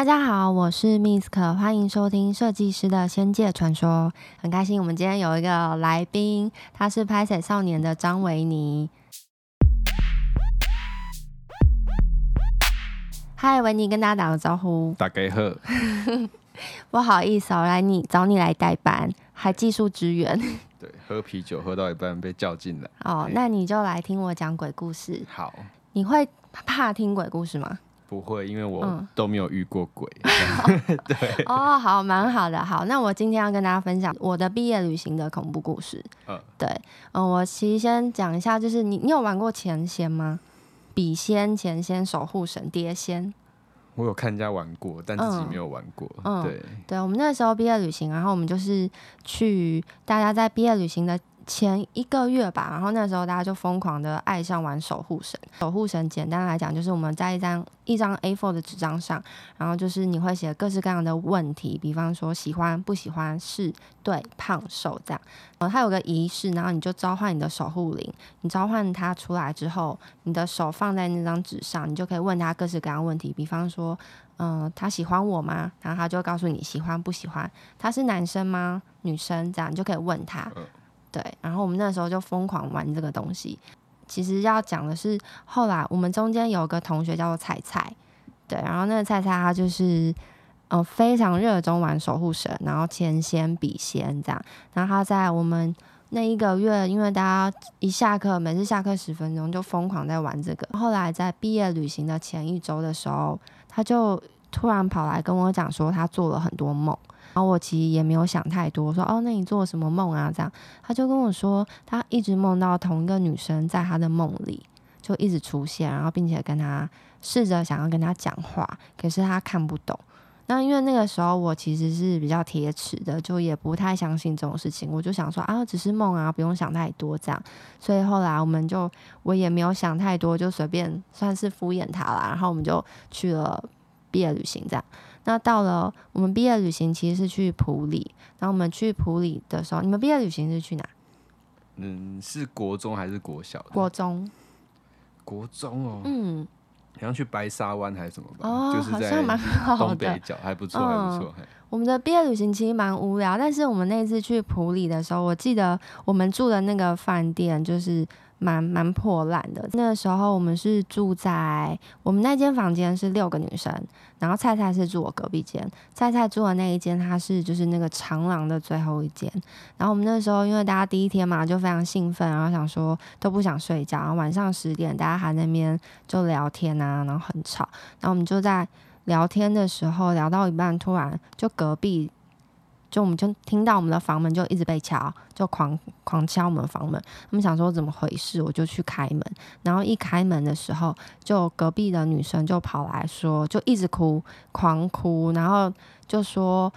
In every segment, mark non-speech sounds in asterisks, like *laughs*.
大家好，我是 Misk，欢迎收听设计师的仙界传说。很开心，我们今天有一个来宾，他是拍摄少年的张维尼。嗨，维尼，跟大家打个招呼。大家好。*laughs* 不好意思，我来你找你来代班，还技术支援。对，喝啤酒喝到一半被叫进来。哦，那你就来听我讲鬼故事。好。你会怕听鬼故事吗？不会，因为我都没有遇过鬼。嗯、*laughs* 对。*laughs* 哦，好，蛮好的。好，那我今天要跟大家分享我的毕业旅行的恐怖故事。嗯。对。嗯，我其实先讲一下，就是你，你有玩过前仙吗？笔仙、前仙、守护神、碟仙。我有看人家玩过，但自己没有玩过。嗯，对，对，我们那时候毕业旅行，然后我们就是去大家在毕业旅行的。前一个月吧，然后那时候大家就疯狂的爱上玩守护神。守护神简单来讲，就是我们在一张一张 A4 的纸张上，然后就是你会写各式各样的问题，比方说喜欢、不喜欢、是、对、胖、瘦这样。然后它有个仪式，然后你就召唤你的守护灵，你召唤它出来之后，你的手放在那张纸上，你就可以问他各式各样问题，比方说，嗯、他喜欢我吗？然后他就告诉你喜欢不喜欢，他是男生吗？女生这样，你就可以问他。对，然后我们那时候就疯狂玩这个东西。其实要讲的是，后来我们中间有个同学叫做菜菜，对，然后那个菜菜他就是，呃，非常热衷玩守护神，然后钱仙、笔仙这样。然后他在我们那一个月，因为大家一下课，每次下课十分钟就疯狂在玩这个。后来在毕业旅行的前一周的时候，他就突然跑来跟我讲说，他做了很多梦。然后我其实也没有想太多，说哦，那你做什么梦啊？这样，他就跟我说，他一直梦到同一个女生在他的梦里就一直出现，然后并且跟他试着想要跟他讲话，可是他看不懂。那因为那个时候我其实是比较铁齿的，就也不太相信这种事情，我就想说啊，只是梦啊，不用想太多这样。所以后来我们就我也没有想太多，就随便算是敷衍他啦。然后我们就去了毕业旅行这样。那到了我们毕业旅行，其实是去普里。然后我们去普里的时候，你们毕业旅行是去哪？嗯，是国中还是国小？国中。国中哦。嗯。好像去白沙湾还是什么吧？哦，就是在东北角，还不错，还不错。我们的毕业旅行其实蛮无聊，但是我们那次去普里的时候，我记得我们住的那个饭店就是。蛮蛮破烂的。那个时候我们是住在我们那间房间是六个女生，然后菜菜是住我隔壁间。菜菜住的那一间，它是就是那个长廊的最后一间。然后我们那时候因为大家第一天嘛，就非常兴奋，然后想说都不想睡觉。然后晚上十点，大家还在那边就聊天啊，然后很吵。然后我们就在聊天的时候聊到一半，突然就隔壁。就我们就听到我们的房门就一直被敲，就狂狂敲我们房门。他们想说怎么回事，我就去开门。然后一开门的时候，就隔壁的女生就跑来说，就一直哭，狂哭，然后就说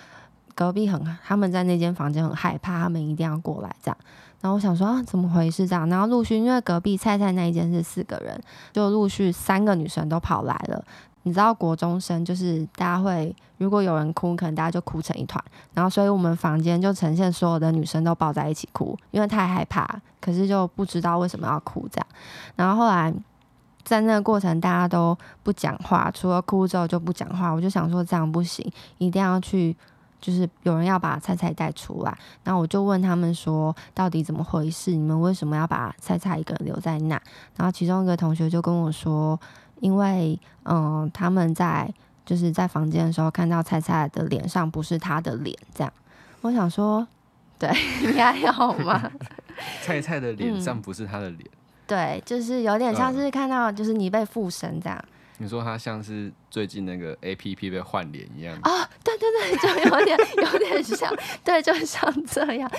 隔壁很，他们在那间房间很害怕，他们一定要过来这样。然后我想说啊，怎么回事这样？然后陆续因为隔壁菜菜那一间是四个人，就陆续三个女生都跑来了。你知道国中生就是大家会，如果有人哭，可能大家就哭成一团，然后所以我们房间就呈现所有的女生都抱在一起哭，因为太害怕，可是就不知道为什么要哭这样。然后后来在那个过程，大家都不讲话，除了哭之后就不讲话。我就想说这样不行，一定要去，就是有人要把菜菜带出来。然后我就问他们说，到底怎么回事？你们为什么要把菜菜一个人留在那？然后其中一个同学就跟我说。因为，嗯、呃，他们在就是在房间的时候看到菜菜的脸上不是他的脸，这样，我想说，*laughs* 对，你还好吗？*laughs* 菜菜的脸上不是他的脸、嗯，对，就是有点像是看到就是你被附身这样。你说他像是最近那个 A P P 被换脸一样啊、哦？对对对，就有点 *laughs* 有点像，对，就像这样。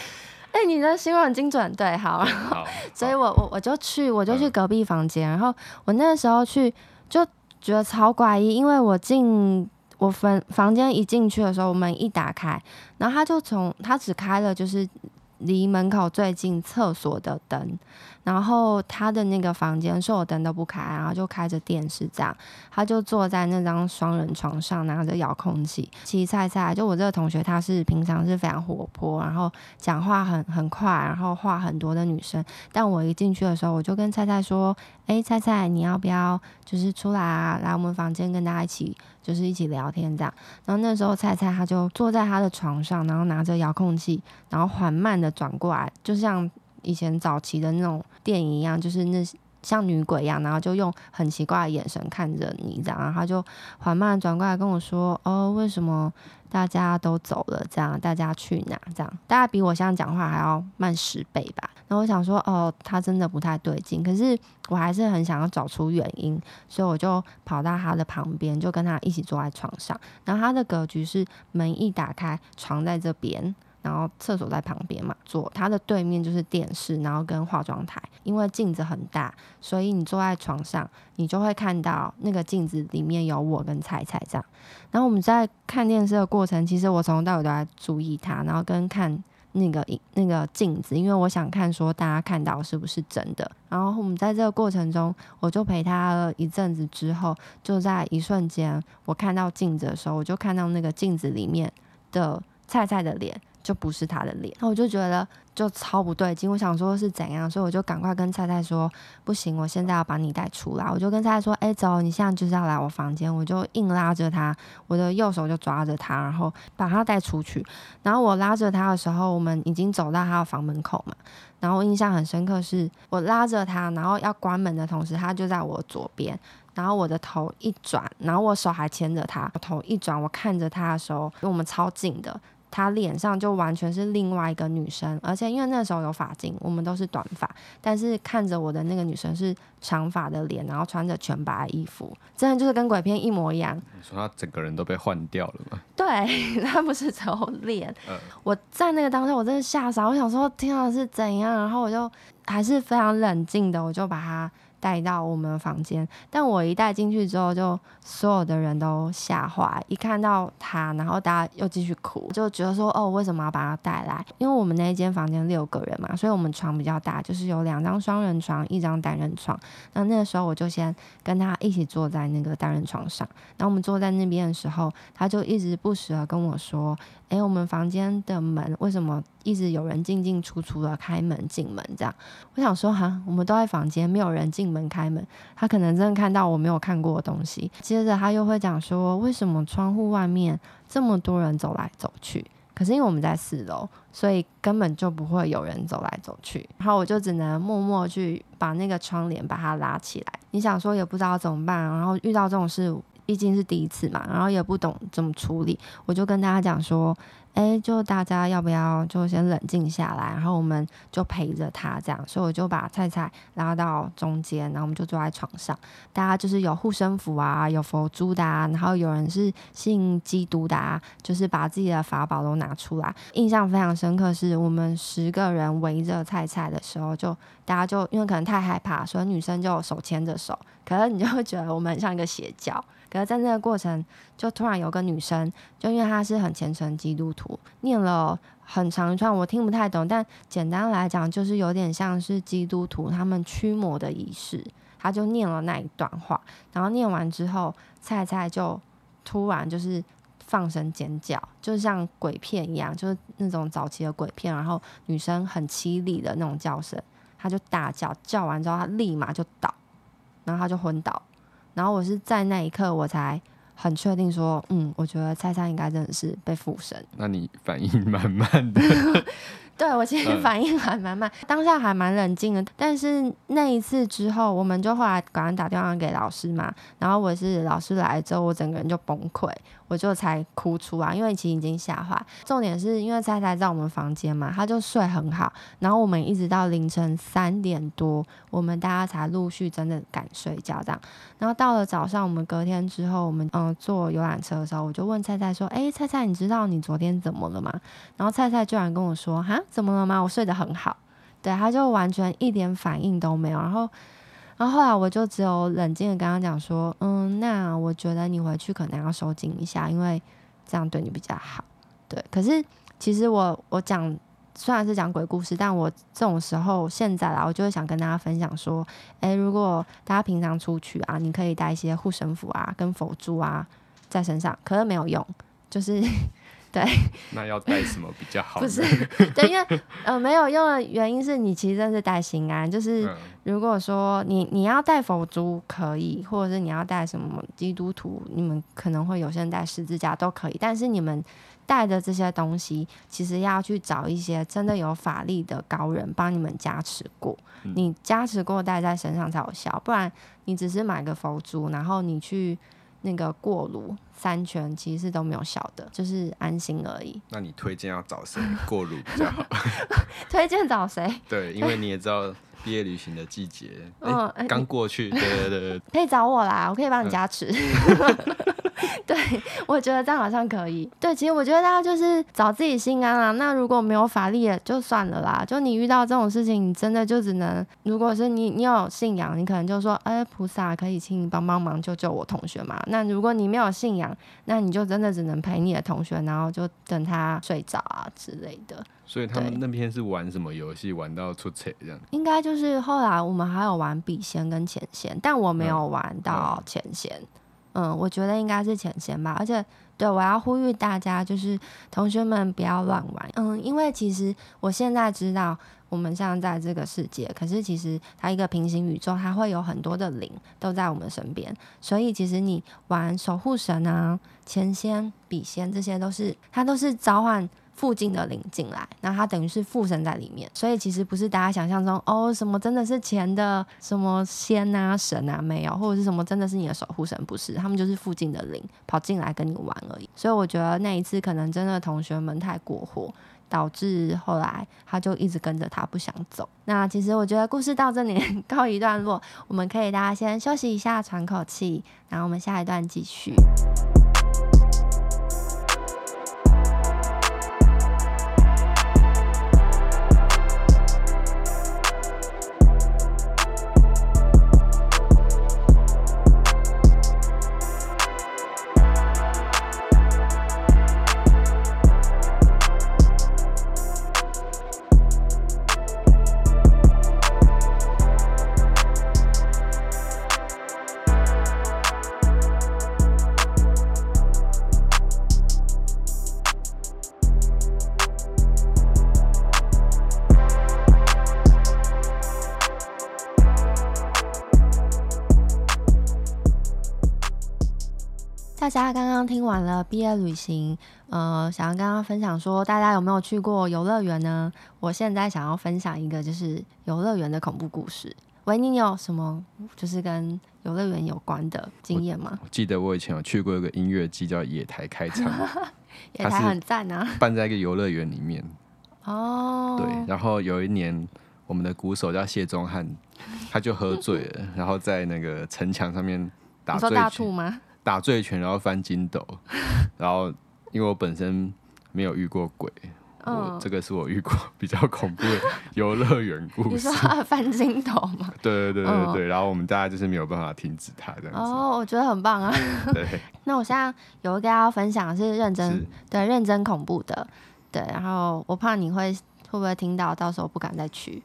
哎、欸，你的形容很精准，对，好，好，所以我我我就去我就去隔壁房间、嗯，然后我那个时候去。就觉得超怪异，因为我进我房房间一进去的时候，门一打开，然后他就从他只开了就是离门口最近厕所的灯。然后他的那个房间所有灯都不开，然后就开着电视这样，他就坐在那张双人床上，拿着遥控器。其实菜菜就我这个同学，她是平常是非常活泼，然后讲话很很快，然后话很多的女生。但我一进去的时候，我就跟菜菜说：“哎，菜菜，你要不要就是出来啊，来我们房间跟大家一起就是一起聊天这样。然后那时候菜菜他就坐在他的床上，然后拿着遥控器，然后缓慢的转过来，就像以前早期的那种电影一样，就是那。像女鬼一样，然后就用很奇怪的眼神看着你，这样，然后他就缓慢转过来跟我说：“哦，为什么大家都走了？这样，大家去哪？这样，大家比我现在讲话还要慢十倍吧？”然后我想说：“哦，他真的不太对劲。”可是我还是很想要找出原因，所以我就跑到他的旁边，就跟他一起坐在床上。然后他的格局是门一打开，床在这边。然后厕所在旁边嘛，坐它的对面就是电视，然后跟化妆台。因为镜子很大，所以你坐在床上，你就会看到那个镜子里面有我跟菜菜这样。然后我们在看电视的过程，其实我从头到尾都在注意他，然后跟看那个那个镜子，因为我想看说大家看到是不是真的。然后我们在这个过程中，我就陪他一阵子之后，就在一瞬间，我看到镜子的时候，我就看到那个镜子里面的菜菜的脸。就不是他的脸，那我就觉得就超不对劲，我想说是怎样，所以我就赶快跟菜菜说，不行，我现在要把你带出来。我就跟菜菜说，哎、走，你现在就是要来我房间，我就硬拉着他，我的右手就抓着他，然后把他带出去。然后我拉着他的时候，我们已经走到他的房门口嘛。然后印象很深刻是，我拉着他，然后要关门的同时，他就在我左边。然后我的头一转，然后我手还牵着他，我头一转，我看着他的时候，因为我们超近的。她脸上就完全是另外一个女生，而且因为那时候有发巾，我们都是短发，但是看着我的那个女生是长发的脸，然后穿着全白的衣服，真的就是跟鬼片一模一样。你说她整个人都被换掉了吗？对，*laughs* 她不是只有脸。嗯。我在那个当下，我真的吓傻，我想说天啊是怎样，然后我就还是非常冷静的，我就把她。带到我们的房间，但我一带进去之后，就所有的人都吓坏，一看到他，然后大家又继续哭，就觉得说哦，为什么要把他带来？因为我们那一间房间六个人嘛，所以我们床比较大，就是有两张双人床，一张单人床。那那个时候我就先跟他一起坐在那个单人床上，然后我们坐在那边的时候，他就一直不时的跟我说。哎，我们房间的门为什么一直有人进进出出的开门进门这样？我想说哈，我们都在房间，没有人进门开门，他可能真的看到我没有看过的东西。接着他又会讲说，为什么窗户外面这么多人走来走去？可是因为我们在四楼，所以根本就不会有人走来走去。然后我就只能默默去把那个窗帘把它拉起来。你想说也不知道怎么办，然后遇到这种事。毕竟是第一次嘛，然后也不懂怎么处理，我就跟大家讲说，哎，就大家要不要就先冷静下来，然后我们就陪着他这样，所以我就把菜菜拉到中间，然后我们就坐在床上，大家就是有护身符啊，有佛珠的啊，然后有人是信基督的啊，就是把自己的法宝都拿出来。印象非常深刻是我们十个人围着菜菜的时候，就大家就因为可能太害怕，所以女生就手牵着手，可是你就会觉得我们很像一个邪教。可是在那个过程，就突然有个女生，就因为她是很虔诚基督徒，念了很长一串，我听不太懂，但简单来讲，就是有点像是基督徒他们驱魔的仪式。她就念了那一段话，然后念完之后，菜菜就突然就是放声尖叫，就像鬼片一样，就是那种早期的鬼片，然后女生很凄厉的那种叫声，她就大叫，叫完之后她立马就倒，然后她就昏倒。然后我是在那一刻，我才很确定说，嗯，我觉得菜菜应该真的是被附身。那你反应蛮慢的。*laughs* 对，我其实反应还蛮慢，当下还蛮冷静的。但是那一次之后，我们就后来赶快打电话给老师嘛。然后我是老师来之后，我整个人就崩溃。我就才哭出来，因为其实已经吓坏。重点是因为菜菜在我们房间嘛，他就睡很好。然后我们一直到凌晨三点多，我们大家才陆续真的敢睡觉这样。然后到了早上，我们隔天之后，我们嗯、坐游览车的时候，我就问菜菜说：“哎，菜菜，你知道你昨天怎么了吗？”然后菜菜居然跟我说：“哈，怎么了吗？我睡得很好。”对，他就完全一点反应都没有。然后。然后后来我就只有冷静的跟他讲说，嗯，那我觉得你回去可能要收紧一下，因为这样对你比较好。对，可是其实我我讲虽然是讲鬼故事，但我这种时候现在啦，我就会想跟大家分享说，诶，如果大家平常出去啊，你可以带一些护身符啊跟佛珠啊在身上，可是没有用，就是对。*laughs* 那要带什么比较好？不是，对，因为呃没有用的原因是你其实真是带心安，就是如果说你你要带佛珠可以，或者是你要带什么基督徒，你们可能会有些人带十字架都可以，但是你们带的这些东西，其实要去找一些真的有法力的高人帮你们加持过，嗯、你加持过带在身上才有效，不然你只是买个佛珠，然后你去。那个过炉三圈其实是都没有效的，就是安心而已。那你推荐要找谁过炉比较好？*laughs* *laughs* 推荐找谁？对，因为你也知道毕业旅行的季节，嗯，刚、欸、过去，对对对，可以找我啦，我可以帮你加持。嗯 *laughs* *laughs* 对，我觉得这样好像可以。对，其实我觉得大家就是找自己心安啊。那如果没有法力也，就算了啦。就你遇到这种事情，你真的就只能，如果是你，你有信仰，你可能就说，哎，菩萨可以请你帮帮忙，救救我同学嘛。那如果你没有信仰，那你就真的只能陪你的同学，然后就等他睡着啊之类的。所以他们那边是玩什么游戏，玩到出彩这样？应该就是后来我们还有玩笔仙跟前仙，但我没有玩到前仙。嗯嗯嗯，我觉得应该是前仙吧，而且对，我要呼吁大家，就是同学们不要乱玩。嗯，因为其实我现在知道，我们现在在这个世界，可是其实它一个平行宇宙，它会有很多的灵都在我们身边，所以其实你玩守护神啊、前仙、笔仙，这些都是它都是召唤。附近的灵进来，那他等于是附身在里面，所以其实不是大家想象中哦，什么真的是钱的什么仙啊神啊没有，或者是什么真的是你的守护神，不是，他们就是附近的灵跑进来跟你玩而已。所以我觉得那一次可能真的同学们太过火，导致后来他就一直跟着他不想走。那其实我觉得故事到这里告一段落，我们可以大家先休息一下，喘口气，然后我们下一段继续。大家刚刚听完了毕业旅行，呃，想要跟大家分享说，大家有没有去过游乐园呢？我现在想要分享一个就是游乐园的恐怖故事。维尼，你有什么就是跟游乐园有关的经验吗？我记得我以前有去过一个音乐季叫野台开唱，*laughs* 野台很赞啊，办在一个游乐园里面。哦，对，然后有一年我们的鼓手叫谢宗翰，他就喝醉了，然后在那个城墙上面打醉大吐吗？打醉拳，然后翻筋斗，*laughs* 然后因为我本身没有遇过鬼，嗯、我这个是我遇过比较恐怖的游乐园故事。你说翻筋斗吗？*laughs* 对对对对对，嗯、然后我们大家就是没有办法停止它这样子。哦，我觉得很棒啊。*laughs* 对。那我现在有一个要分享的是认真是对认真恐怖的，对，然后我怕你会会不会听到，到时候不敢再去。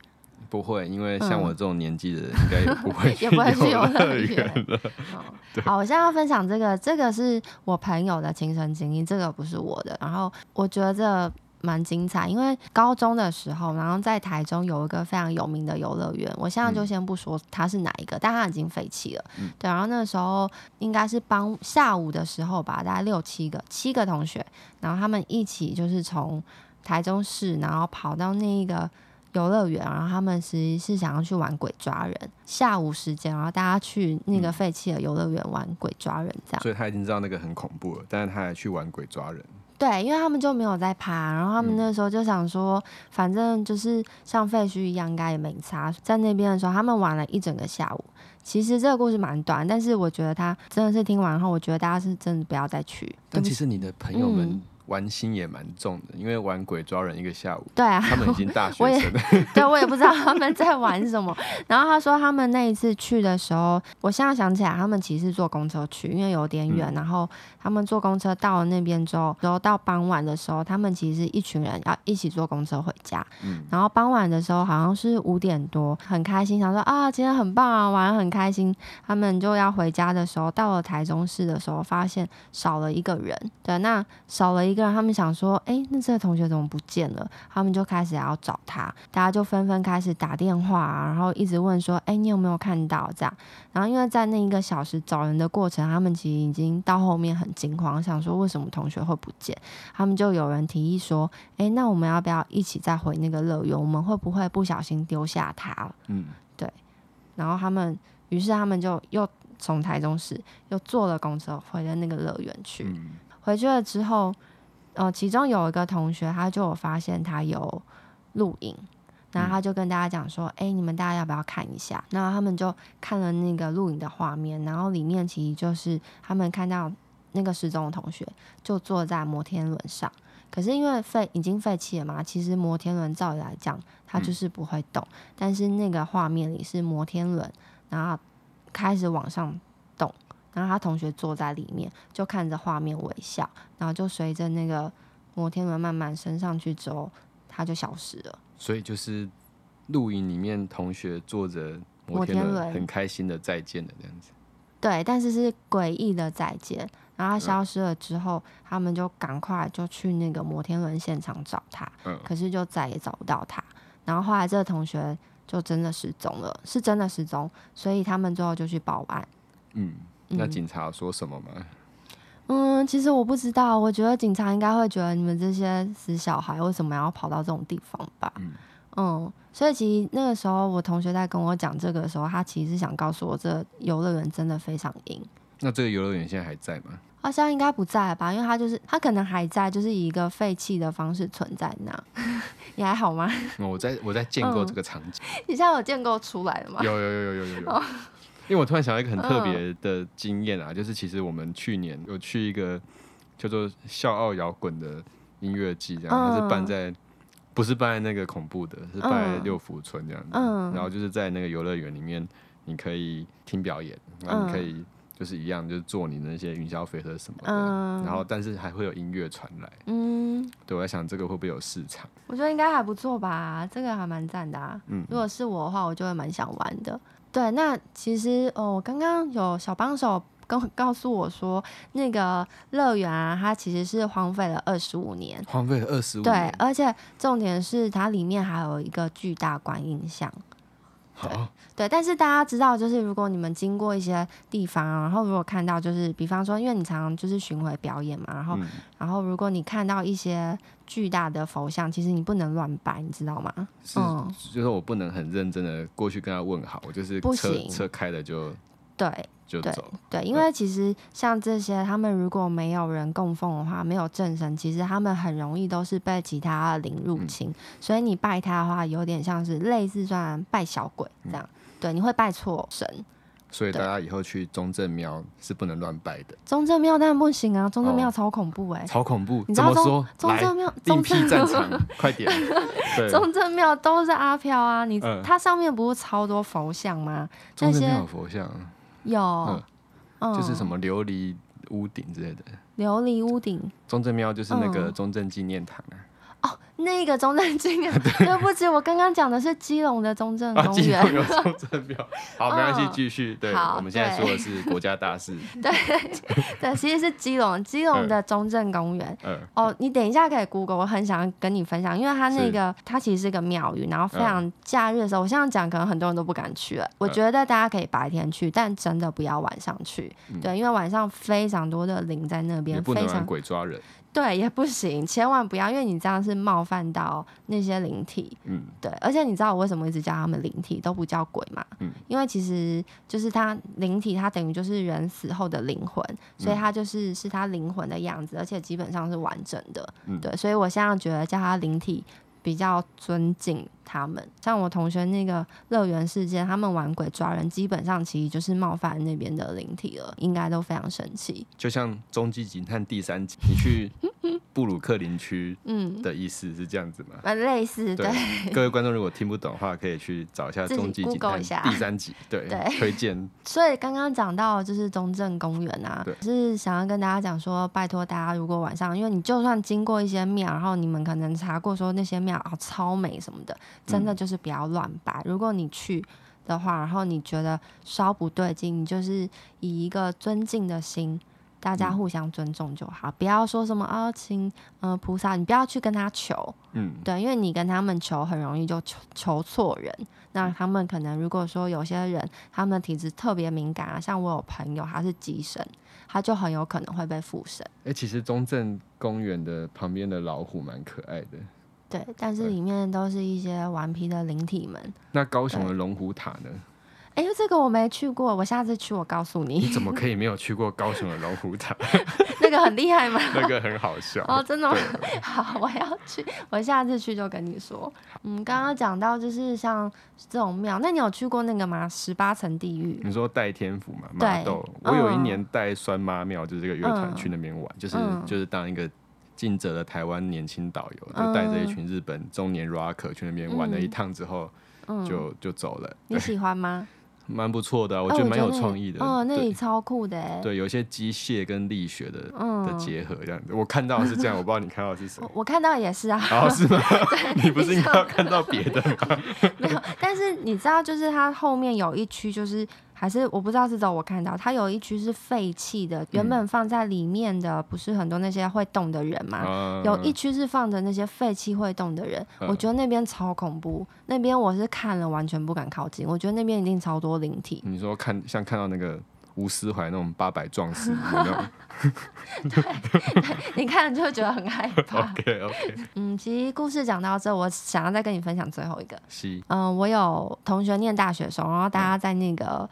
不会，因为像我这种年纪的人，应该也不会 *laughs* 也不会去游乐园了。*laughs* 好，我现在要分享这个，这个是我朋友的亲身经历，这个不是我的。然后我觉得这蛮精彩，因为高中的时候，然后在台中有一个非常有名的游乐园，我现在就先不说它是哪一个，嗯、但它已经废弃了。嗯、对，然后那个时候应该是帮下午的时候吧，大概六七个七个同学，然后他们一起就是从台中市，然后跑到那一个。游乐园，然后他们其实是想要去玩鬼抓人。下午时间，然后大家去那个废弃的游乐园玩鬼抓人，这样。所以他已经知道那个很恐怖了，但是他还去玩鬼抓人。对，因为他们就没有在爬，然后他们那时候就想说，反正就是像废墟一样，应该也没差。在那边的时候，他们玩了一整个下午。其实这个故事蛮短，但是我觉得他真的是听完后，我觉得大家是真的不要再去。但其实你的朋友们、嗯。玩心也蛮重的，因为玩鬼抓人一个下午。对啊，他们已经大学生了。*laughs* 对，我也不知道他们在玩什么。*laughs* 然后他说他们那一次去的时候，我现在想起来，他们其实坐公车去，因为有点远。嗯、然后他们坐公车到了那边之后，然后到傍晚的时候，他们其实是一群人要一起坐公车回家。嗯、然后傍晚的时候好像是五点多，很开心，想说啊，今天很棒啊，玩得很开心。他们就要回家的时候，到了台中市的时候，发现少了一个人。对，那少了一个。个人他们想说，哎，那这个同学怎么不见了？他们就开始要找他，大家就纷纷开始打电话啊，然后一直问说，哎，你有没有看到这样？然后因为在那一个小时找人的过程，他们其实已经到后面很惊慌，想说为什么同学会不见？他们就有人提议说，哎，那我们要不要一起再回那个乐园？我们会不会不小心丢下他了？嗯，对。然后他们，于是他们就又从台中市又坐了公车回了那个乐园去。嗯回去了之后，呃，其中有一个同学，他就有发现他有录影，然后他就跟大家讲说：“哎、嗯欸，你们大家要不要看一下？”那他们就看了那个录影的画面，然后里面其实就是他们看到那个失踪的同学就坐在摩天轮上，可是因为废已经废弃了嘛，其实摩天轮照理来讲它就是不会动，嗯、但是那个画面里是摩天轮，然后开始往上。然后他同学坐在里面，就看着画面微笑，然后就随着那个摩天轮慢慢升上去之后，他就消失了。所以就是录影里面同学坐着摩天轮，很开心的再见的这样子。对，但是是诡异的再见。然后他消失了之后，嗯、他们就赶快就去那个摩天轮现场找他，嗯、可是就再也找不到他。然后后来这个同学就真的失踪了，是真的失踪，所以他们最后就去报案。嗯。那警察说什么吗？嗯，其实我不知道。我觉得警察应该会觉得你们这些死小孩为什么要跑到这种地方吧？嗯，嗯，所以其实那个时候我同学在跟我讲这个的时候，他其实是想告诉我，这游乐园真的非常阴。那这个游乐园现在还在吗？好像应该不在了吧，因为他就是他可能还在，就是以一个废弃的方式存在那。*laughs* 你还好吗？我在我在建构这个场景。嗯、*laughs* 你现在有建构出来了吗？有有有有有有有。哦因为我突然想到一个很特别的经验啊，嗯、就是其实我们去年有去一个叫做笑傲摇滚的音乐季，这样，它是办在不是办在那个恐怖的，是办在六福村这样子。嗯、然后就是在那个游乐园里面，你可以听表演，然后你可以就是一样，就是坐你那些云霄飞车什么的。嗯、然后但是还会有音乐传来。嗯，对，我在想这个会不会有市场？我觉得应该还不错吧，这个还蛮赞的啊。嗯，如果是我的话，我就会蛮想玩的。对，那其实哦，我刚刚有小帮手跟告诉我说，那个乐园啊，它其实是荒废了二十五年，荒废了二十五年。对，而且重点是它里面还有一个巨大观音像。对，好。对，但是大家知道，就是如果你们经过一些地方，然后如果看到，就是比方说，因为你常常就是巡回表演嘛，然后，嗯、然后如果你看到一些巨大的佛像，其实你不能乱摆，你知道吗？是，嗯、就是我不能很认真的过去跟他问好，我就是车不行。车开了就对。就走对，对，因为其实像这些，他们如果没有人供奉的话，没有正神，其实他们很容易都是被其他的灵入侵。嗯、所以你拜他的话，有点像是类似算拜小鬼这样。嗯、对，你会拜错神。所以大家以后去中正庙是不能乱拜的。中正庙当然不行啊，中正庙超恐怖哎、欸哦，超恐怖。你知道中说中正庙中正战 *laughs* 场，快点。中正庙都是阿飘啊，你、嗯、它上面不是超多佛像吗？中正庙佛像。有，嗯、就是什么琉璃屋顶之类的。琉璃屋顶。中正庙就是那个中正纪念堂啊。那个中正纪念，*laughs* 对不起，我刚刚讲的是基隆的中正公园。基隆有中正庙。*laughs* 好，没关系，继续。对，我们现在说的是国家大事。*laughs* 对对，其实是基隆，基隆的中正公园。嗯。哦，你等一下可以 Google，我很想要跟你分享，因为它那个它其实是个庙宇，然后非常假日的时候，我现在讲可能很多人都不敢去了。我觉得大家可以白天去，但真的不要晚上去。对，因为晚上非常多的灵在那边，非常鬼抓人。对，也不行，千万不要，因为你这样是冒犯到那些灵体。嗯，对，而且你知道我为什么一直叫他们灵体，都不叫鬼嘛？嗯，因为其实就是他灵体，它等于就是人死后的灵魂，所以它就是是他灵魂的样子，而且基本上是完整的。嗯，对，所以我现在觉得叫他灵体比较尊敬他们。像我同学那个乐园事件，他们玩鬼抓人，基本上其实就是冒犯那边的灵体了，应该都非常生气。就像《终极警探》第三集，你去。*laughs* 布鲁克林区，嗯，的意思是这样子吗？嗯，类似，对。各位观众如果听不懂的话，可以去找一下《终极警探》第三集，对，推荐。所以刚刚讲到就是中正公园啊，对，是想要跟大家讲说，拜托大家如果晚上，因为你就算经过一些庙，然后你们可能查过说那些庙啊超美什么的，真的就是不要乱拜。如果你去的话，然后你觉得稍不对劲，你就是以一个尊敬的心。大家互相尊重就好，嗯、不要说什么啊，请呃菩萨，你不要去跟他求，嗯，对，因为你跟他们求，很容易就求求错人。那他们可能如果说有些人他们的体质特别敏感啊，像我有朋友他是鸡神，他就很有可能会被附身。哎、欸，其实中正公园的旁边的老虎蛮可爱的。对，但是里面都是一些顽皮的灵体们。那高雄的龙虎塔呢？哎，这个我没去过，我下次去我告诉你。你怎么可以没有去过高雄的龙虎塔？*laughs* 那个很厉害吗？那个很好笑哦，真的吗？*laughs* 好，我要去，我下次去就跟你说。嗯，刚刚讲到就是像这种庙，那你有去过那个吗？十八层地狱？你说带天府嘛？麻豆。我有一年带酸妈庙，就是这个乐团去那边玩，嗯、就是就是当一个尽责的台湾年轻导游，就带着一群日本中年 rocker 去那边玩了一趟之后，嗯、就就走了。你喜欢吗？*laughs* 蛮不错的、啊，我觉得蛮有创意的。哦，那里超酷的哎。对，有一些机械跟力学的的结合这样子。我看到是这样，我不知道你看到是什么。*laughs* 我看到也是啊。哦，是吗？*laughs* 你不是应该要看到别的吗？没有，但是你知道，就是它后面有一区，就是。还是我不知道是找我看到，它有一区是废弃的，原本放在里面的不是很多那些会动的人嘛？嗯、有一区是放着那些废弃会动的人，嗯、我觉得那边超恐怖，那边我是看了完全不敢靠近，我觉得那边一定超多灵体。你说看像看到那个吴思怀那种八百壮士 *laughs* 那种，对，你看了就会觉得很害怕。*laughs* OK OK，嗯，其实故事讲到这，我想要再跟你分享最后一个。是，嗯，我有同学念大学的时候，然后大家在那个。嗯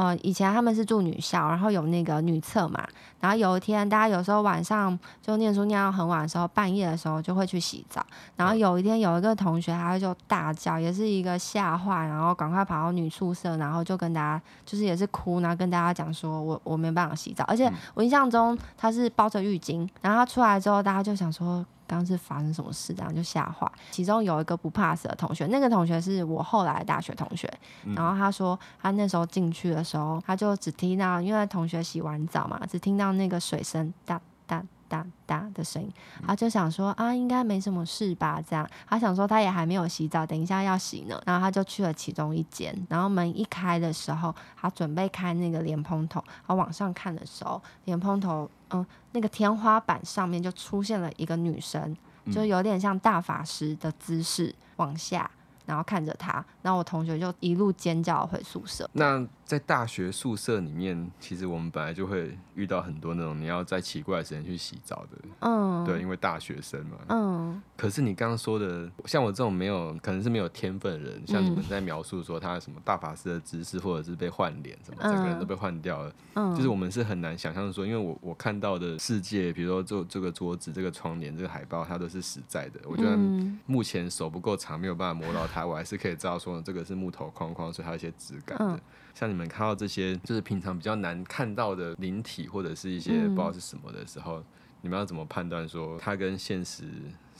呃，以前他们是住女校，然后有那个女厕嘛。然后有一天，大家有时候晚上就念书念到很晚的时候，半夜的时候就会去洗澡。然后有一天，有一个同学他就大叫，也是一个吓坏，然后赶快跑到女宿舍，然后就跟大家就是也是哭，然后跟大家讲说我我没办法洗澡，而且我印象中他是包着浴巾。然后他出来之后，大家就想说。刚刚是发生什么事？然后就吓坏。其中有一个不怕死的同学，那个同学是我后来的大学同学。然后他说，他那时候进去的时候，他就只听到，因为同学洗完澡嘛，只听到那个水声哒哒哒哒的声音。他就想说啊，应该没什么事吧？这样，他想说他也还没有洗澡，等一下要洗呢。然后他就去了其中一间，然后门一开的时候，他准备开那个莲蓬头，他往上看的时候，莲蓬头。嗯，那个天花板上面就出现了一个女生，就有点像大法师的姿势往下。然后看着他，然后我同学就一路尖叫回宿舍。那在大学宿舍里面，其实我们本来就会遇到很多那种你要在奇怪的时间去洗澡的，嗯，对，因为大学生嘛，嗯。可是你刚刚说的，像我这种没有可能是没有天分的人，像你们在描述说他什么大法师的姿势，或者是被换脸什么，整个人都被换掉了，嗯，就是我们是很难想象说，因为我我看到的世界，比如说这这个桌子、这个窗帘、这个海报，它都是实在的。我觉得目前手不够长，没有办法摸到它。我还是可以知道说，这个是木头框框，所以它有一些质感的。嗯、像你们看到这些，就是平常比较难看到的灵体，或者是一些不知道是什么的时候，嗯、你们要怎么判断说它跟现实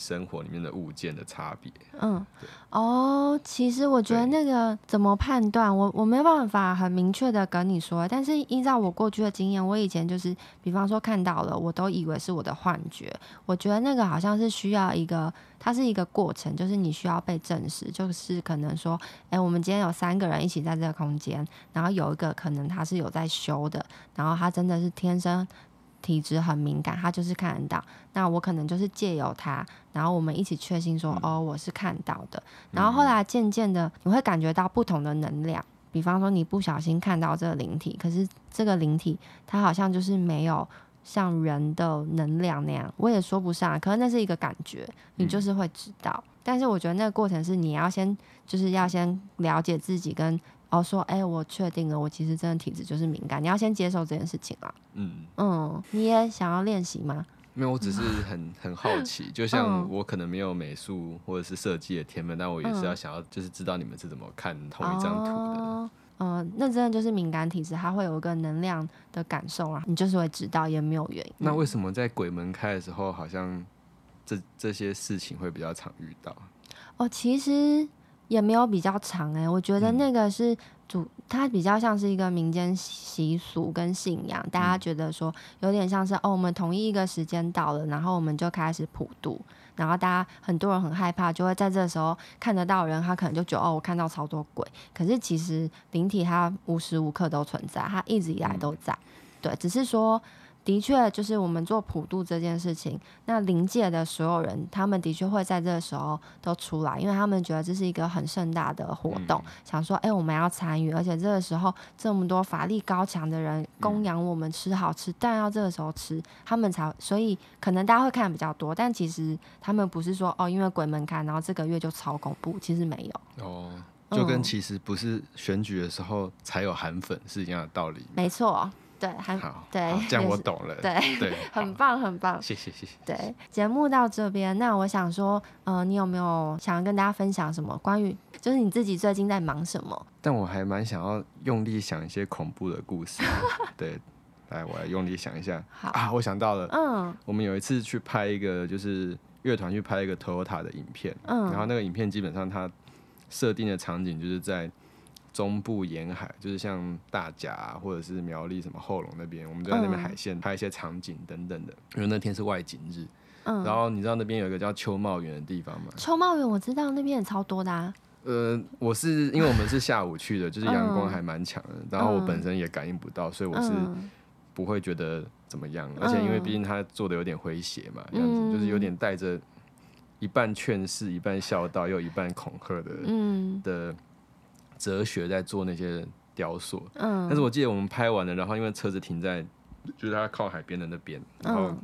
生活里面的物件的差别？嗯，哦，其实我觉得那个怎么判断，我我没办法很明确的跟你说。但是依照我过去的经验，我以前就是，比方说看到了，我都以为是我的幻觉。我觉得那个好像是需要一个，它是一个过程，就是你需要被证实，就是可能说，哎，我们今天有三个人一起在这个空间，然后有一个可能他是有在修的，然后他真的是天生。体质很敏感，他就是看得到。那我可能就是借由他，然后我们一起确信说，哦，我是看到的。然后后来渐渐的，你会感觉到不同的能量。比方说，你不小心看到这个灵体，可是这个灵体它好像就是没有像人的能量那样，我也说不上。可能那是一个感觉，你就是会知道。但是我觉得那个过程是你要先，就是要先了解自己跟。哦，说，哎、欸，我确定了，我其实真的体质就是敏感，你要先接受这件事情啊。嗯嗯，你也想要练习吗？没有，我只是很很好奇，就像我可能没有美术或者是设计的天分，但我也是要想要，就是知道你们是怎么看同一张图的。嗯、呃，那真的就是敏感体质，它会有一个能量的感受啊，你就是会知道，也没有原因。那为什么在鬼门开的时候，好像这这些事情会比较常遇到？哦，其实。也没有比较长哎、欸，我觉得那个是主，它比较像是一个民间习俗跟信仰，大家觉得说有点像是哦，我们同一一个时间到了，然后我们就开始普渡，然后大家很多人很害怕，就会在这时候看得到人，他可能就觉得哦，我看到超多鬼，可是其实灵体它无时无刻都存在，它一直以来都在，对，只是说的确，就是我们做普渡这件事情，那灵界的所有人，他们的确会在这个时候都出来，因为他们觉得这是一个很盛大的活动，嗯、想说，哎、欸，我们要参与，而且这个时候这么多法力高强的人供养我们吃好吃，但要这个时候吃，他们才，所以可能大家会看的比较多，但其实他们不是说哦，因为鬼门开，然后这个月就超恐怖，其实没有。哦，就跟其实不是选举的时候才有韩粉是一样的道理。没错。对，还好，对，这样我懂了。对对，*laughs* 很棒，很棒。谢谢，谢谢。对，节目到这边，那我想说，呃，你有没有想要跟大家分享什么关于，就是你自己最近在忙什么？但我还蛮想要用力想一些恐怖的故事。*laughs* 对，来，我来用力想一下。好啊，我想到了。嗯，我们有一次去拍一个，就是乐团去拍一个 Toyota 的影片。嗯，然后那个影片基本上它设定的场景就是在。中部沿海，就是像大甲、啊、或者是苗栗什么后龙那边，我们就在那边海线拍一些场景等等的。因为那天是外景日，嗯，然后你知道那边有一个叫秋茂园的地方吗？秋茂园我知道，那边也超多的啊。呃，我是因为我们是下午去的，就是阳光还蛮强的，然后我本身也感应不到，所以我是不会觉得怎么样。而且因为毕竟他做的有点诙谐嘛，这样子就是有点带着一半劝世、一半孝道又一半恐吓的，嗯的。哲学在做那些雕塑，嗯，但是我记得我们拍完了，然后因为车子停在，就是它靠海边的那边，然后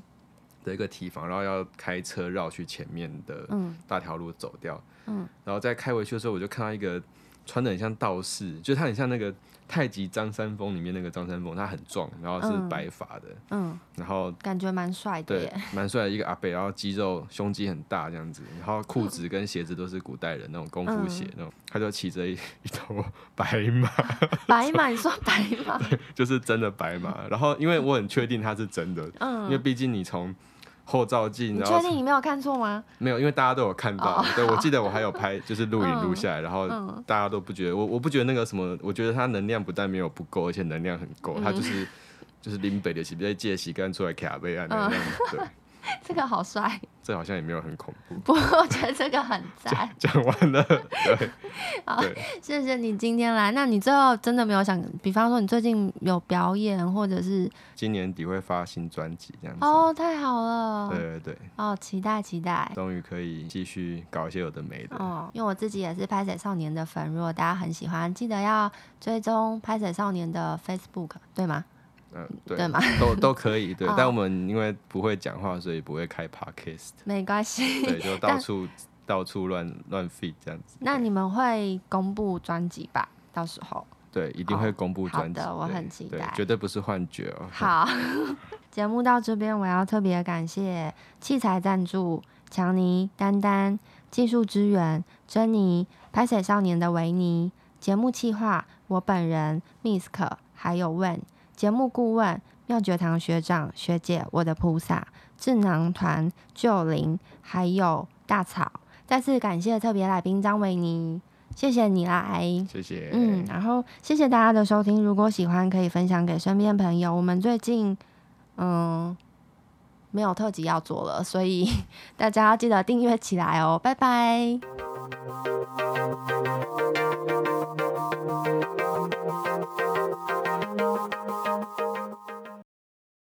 的一个提防，然后要开车绕去前面的大条路走掉，嗯，然后在开回去的时候，我就看到一个穿的很像道士，就是他很像那个。太极张三丰里面那个张三丰，他很壮，然后是白发的，嗯，然后感觉蛮帅的，对，蛮帅的一个阿伯，然后肌肉胸肌很大这样子，然后裤子跟鞋子都是古代人那种功夫鞋那种，他就骑着一一头白马，*laughs* 白马，你说白马，*laughs* 就是真的白马，然后因为我很确定他是真的，嗯，因为毕竟你从。后照镜，你确定你没有看错吗？*laughs* 没有，因为大家都有看到。Oh, 对，我记得我还有拍，就是录影录下来，嗯、然后大家都不觉得我，我不觉得那个什么，我觉得它能量不但没有不够，而且能量很够，它就是、嗯、就是林北的洗，在借洗干出来卡贝啊那样。对。*laughs* 这个好帅，这好像也没有很恐怖。不过，我觉得这个很赞。讲完了，对，*laughs* 好，对谢谢你今天来。那你最后真的没有想，比方说你最近有表演，或者是今年底会发新专辑这样子？哦，太好了。对对对。哦，期待期待。终于可以继续搞一些有的没的。哦，因为我自己也是拍水少年的粉，如果大家很喜欢，记得要追踪拍水少年的 Facebook，对吗？嗯，对，对吗？都都可以，对。*laughs* 但我们因为不会讲话，所以不会开 podcast。没关系。对，就到处 *laughs* 到处乱乱 feed 这样子。那你们会公布专辑吧？到时候。对，一定会公布专辑。好的，我很期待。绝对不是幻觉哦。好，*laughs* 节目到这边，我要特别感谢器材赞助强尼、丹丹、技术支援珍妮、拍摄少年的维尼、节目企划我本人 Misk 还有 Wen。节目顾问妙觉堂学长学姐，我的菩萨智囊团旧灵，还有大草，再次感谢特别来宾张维尼，谢谢你来，谢谢，嗯，然后谢谢大家的收听，如果喜欢可以分享给身边朋友。我们最近嗯没有特辑要做了，所以 *laughs* 大家要记得订阅起来哦，拜拜。